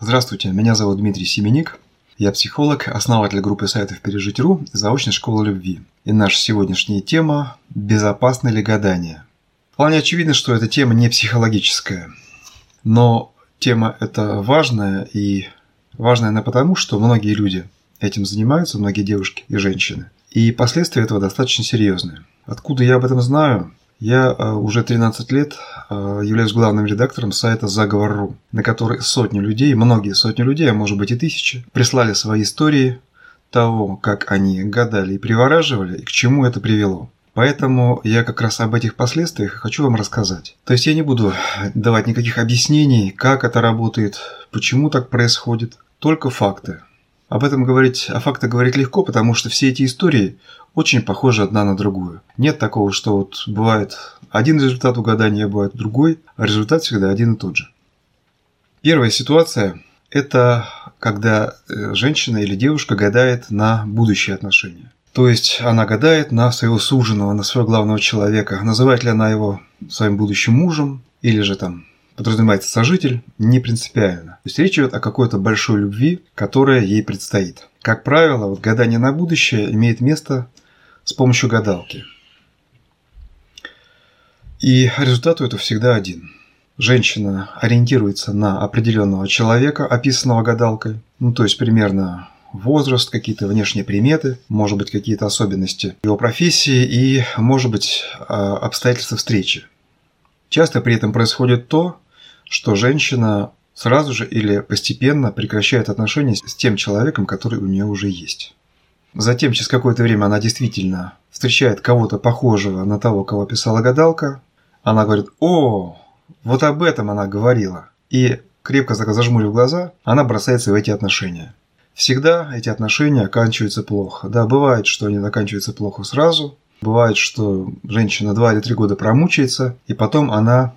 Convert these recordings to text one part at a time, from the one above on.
Здравствуйте, меня зовут Дмитрий Семеник. Я психолог, основатель группы сайтов «Пережить.ру» заочной школы любви. И наша сегодняшняя тема – «Безопасно ли гадание?». Вполне очевидно, что эта тема не психологическая. Но тема эта важная, и важная она потому, что многие люди этим занимаются, многие девушки и женщины. И последствия этого достаточно серьезные. Откуда я об этом знаю? Я э, уже 13 лет э, являюсь главным редактором сайта Заговор.ру, на который сотни людей, многие сотни людей, а может быть и тысячи, прислали свои истории того, как они гадали и привораживали, и к чему это привело. Поэтому я как раз об этих последствиях хочу вам рассказать. То есть я не буду давать никаких объяснений, как это работает, почему так происходит, только факты. Об этом говорить, о фактах говорить легко, потому что все эти истории очень похожи одна на другую. Нет такого, что вот бывает один результат угадания, бывает другой, а результат всегда один и тот же. Первая ситуация – это когда э, женщина или девушка гадает на будущие отношения. То есть она гадает на своего суженого, на своего главного человека. Называет ли она его своим будущим мужем или же там подразумевается сожитель, не принципиально. То есть речь идет о какой-то большой любви, которая ей предстоит. Как правило, вот гадание на будущее имеет место с помощью гадалки. И результат у этого всегда один. Женщина ориентируется на определенного человека, описанного гадалкой, ну то есть примерно возраст, какие-то внешние приметы, может быть какие-то особенности его профессии и, может быть, а, обстоятельства встречи. Часто при этом происходит то, что женщина сразу же или постепенно прекращает отношения с тем человеком, который у нее уже есть. Затем, через какое-то время она действительно встречает кого-то похожего на того, кого писала гадалка. Она говорит, о, вот об этом она говорила. И крепко зажмурив глаза, она бросается в эти отношения. Всегда эти отношения оканчиваются плохо. Да, бывает, что они заканчиваются плохо сразу. Бывает, что женщина 2 или 3 года промучается, и потом она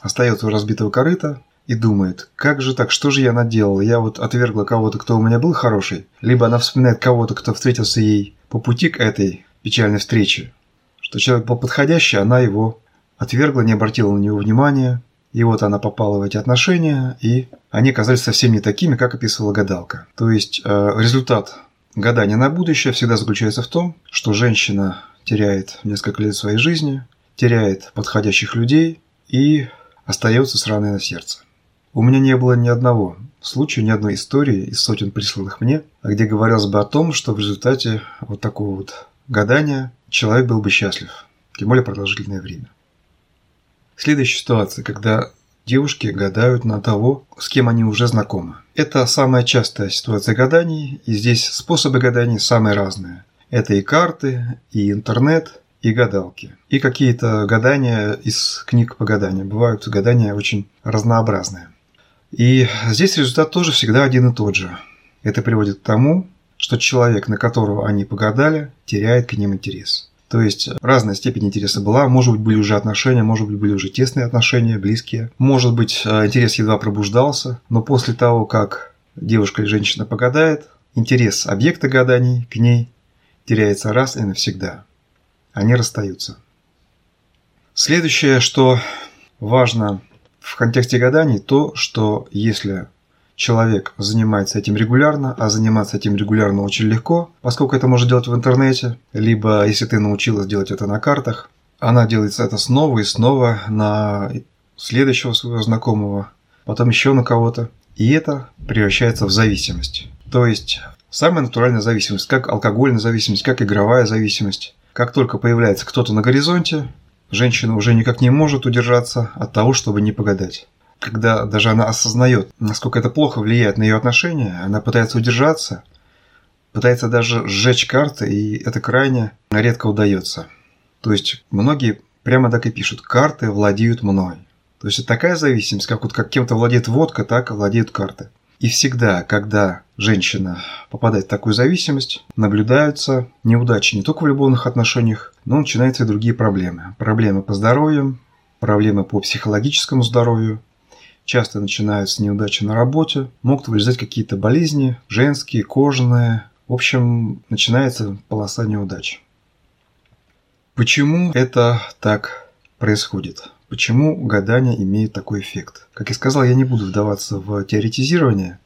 остается у разбитого корыта и думает, как же так, что же я наделала? Я вот отвергла кого-то, кто у меня был хороший, либо она вспоминает кого-то, кто встретился ей по пути к этой печальной встрече, что человек был подходящий, она его отвергла, не обратила на него внимания, и вот она попала в эти отношения, и они оказались совсем не такими, как описывала гадалка. То есть э, результат гадания на будущее всегда заключается в том, что женщина теряет несколько лет своей жизни, теряет подходящих людей и остается с раной на сердце. У меня не было ни одного случая, ни одной истории из сотен присланных мне, где говорилось бы о том, что в результате вот такого вот гадания человек был бы счастлив, тем более продолжительное время. Следующая ситуация, когда девушки гадают на того, с кем они уже знакомы. Это самая частая ситуация гаданий, и здесь способы гаданий самые разные. Это и карты, и интернет, и гадалки. И какие-то гадания из книг по гаданию. Бывают гадания очень разнообразные. И здесь результат тоже всегда один и тот же. Это приводит к тому, что человек, на которого они погадали, теряет к ним интерес. То есть разная степень интереса была, может быть, были уже отношения, может быть, были уже тесные отношения, близкие. Может быть, э, интерес едва пробуждался, но после того, как девушка или женщина погадает, интерес объекта гаданий к ней теряется раз и навсегда они расстаются. Следующее, что важно в контексте гаданий, то, что если человек занимается этим регулярно, а заниматься этим регулярно очень легко, поскольку это можно делать в интернете, либо если ты научилась делать это на картах, она делается это снова и снова на следующего своего знакомого, потом еще на кого-то, и это превращается в зависимость. То есть самая натуральная зависимость, как алкогольная зависимость, как игровая зависимость. Как только появляется кто-то на горизонте, женщина уже никак не может удержаться от того, чтобы не погадать. Когда даже она осознает, насколько это плохо влияет на ее отношения, она пытается удержаться, пытается даже сжечь карты, и это крайне редко удается. То есть многие прямо так и пишут «карты владеют мной». То есть это такая зависимость, как вот как кем-то владеет водка, так и владеют карты. И всегда, когда женщина попадает в такую зависимость, наблюдаются неудачи не только в любовных отношениях, но начинаются и другие проблемы. Проблемы по здоровью, проблемы по психологическому здоровью, часто начинаются неудачи на работе, могут вылезать какие-то болезни, женские, кожаные. В общем, начинается полоса неудач. Почему это так происходит? Почему гадание имеет такой эффект? Как я сказал, я не буду вдаваться в теоретизирование,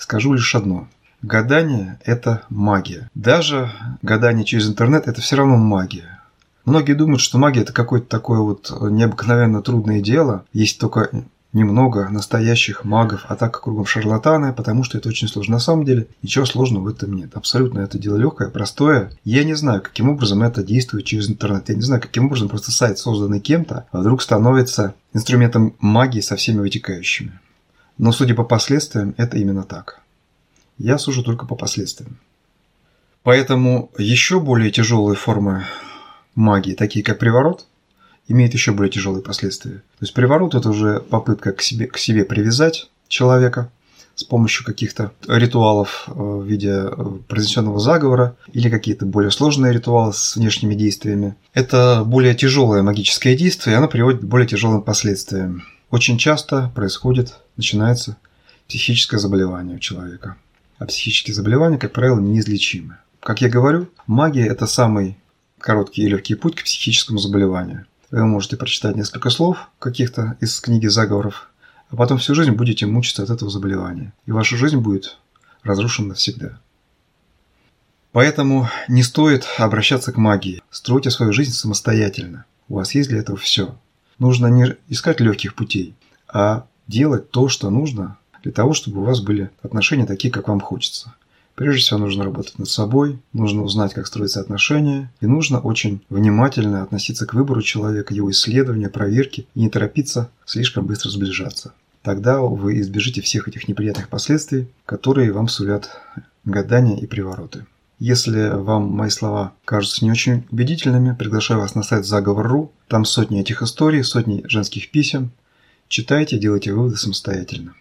скажу лишь одно. Гадание – это магия. Даже гадание через интернет – это все равно магия. Многие думают, что магия – это какое-то такое вот необыкновенно трудное дело. Есть только немного настоящих магов, а так кругом шарлатаны, потому что это очень сложно. На самом деле ничего сложного в этом нет. Абсолютно это дело легкое, простое. Я не знаю, каким образом это действует через интернет. Я не знаю, каким образом просто сайт, созданный кем-то, вдруг становится инструментом магии со всеми вытекающими. Но судя по последствиям, это именно так. Я сужу только по последствиям. Поэтому еще более тяжелые формы магии, такие как приворот, имеет еще более тяжелые последствия. То есть приворот – это уже попытка к себе, к себе привязать человека с помощью каких-то ритуалов э, в виде э, произнесенного заговора или какие-то более сложные ритуалы с внешними действиями. Это более тяжелое магическое действие, и оно приводит к более тяжелым последствиям. Очень часто происходит, начинается психическое заболевание у человека. А психические заболевания, как правило, неизлечимы. Как я говорю, магия – это самый короткий и легкий путь к психическому заболеванию. Вы можете прочитать несколько слов каких-то из книги заговоров, а потом всю жизнь будете мучиться от этого заболевания. И ваша жизнь будет разрушена навсегда. Поэтому не стоит обращаться к магии. Стройте свою жизнь самостоятельно. У вас есть для этого все. Нужно не искать легких путей, а делать то, что нужно для того, чтобы у вас были отношения такие, как вам хочется. Прежде всего нужно работать над собой, нужно узнать, как строятся отношения, и нужно очень внимательно относиться к выбору человека, его исследованию, проверке и не торопиться слишком быстро сближаться. Тогда вы избежите всех этих неприятных последствий, которые вам сулят гадания и привороты. Если вам мои слова кажутся не очень убедительными, приглашаю вас на сайт заговор.ру. Там сотни этих историй, сотни женских писем. Читайте, делайте выводы самостоятельно.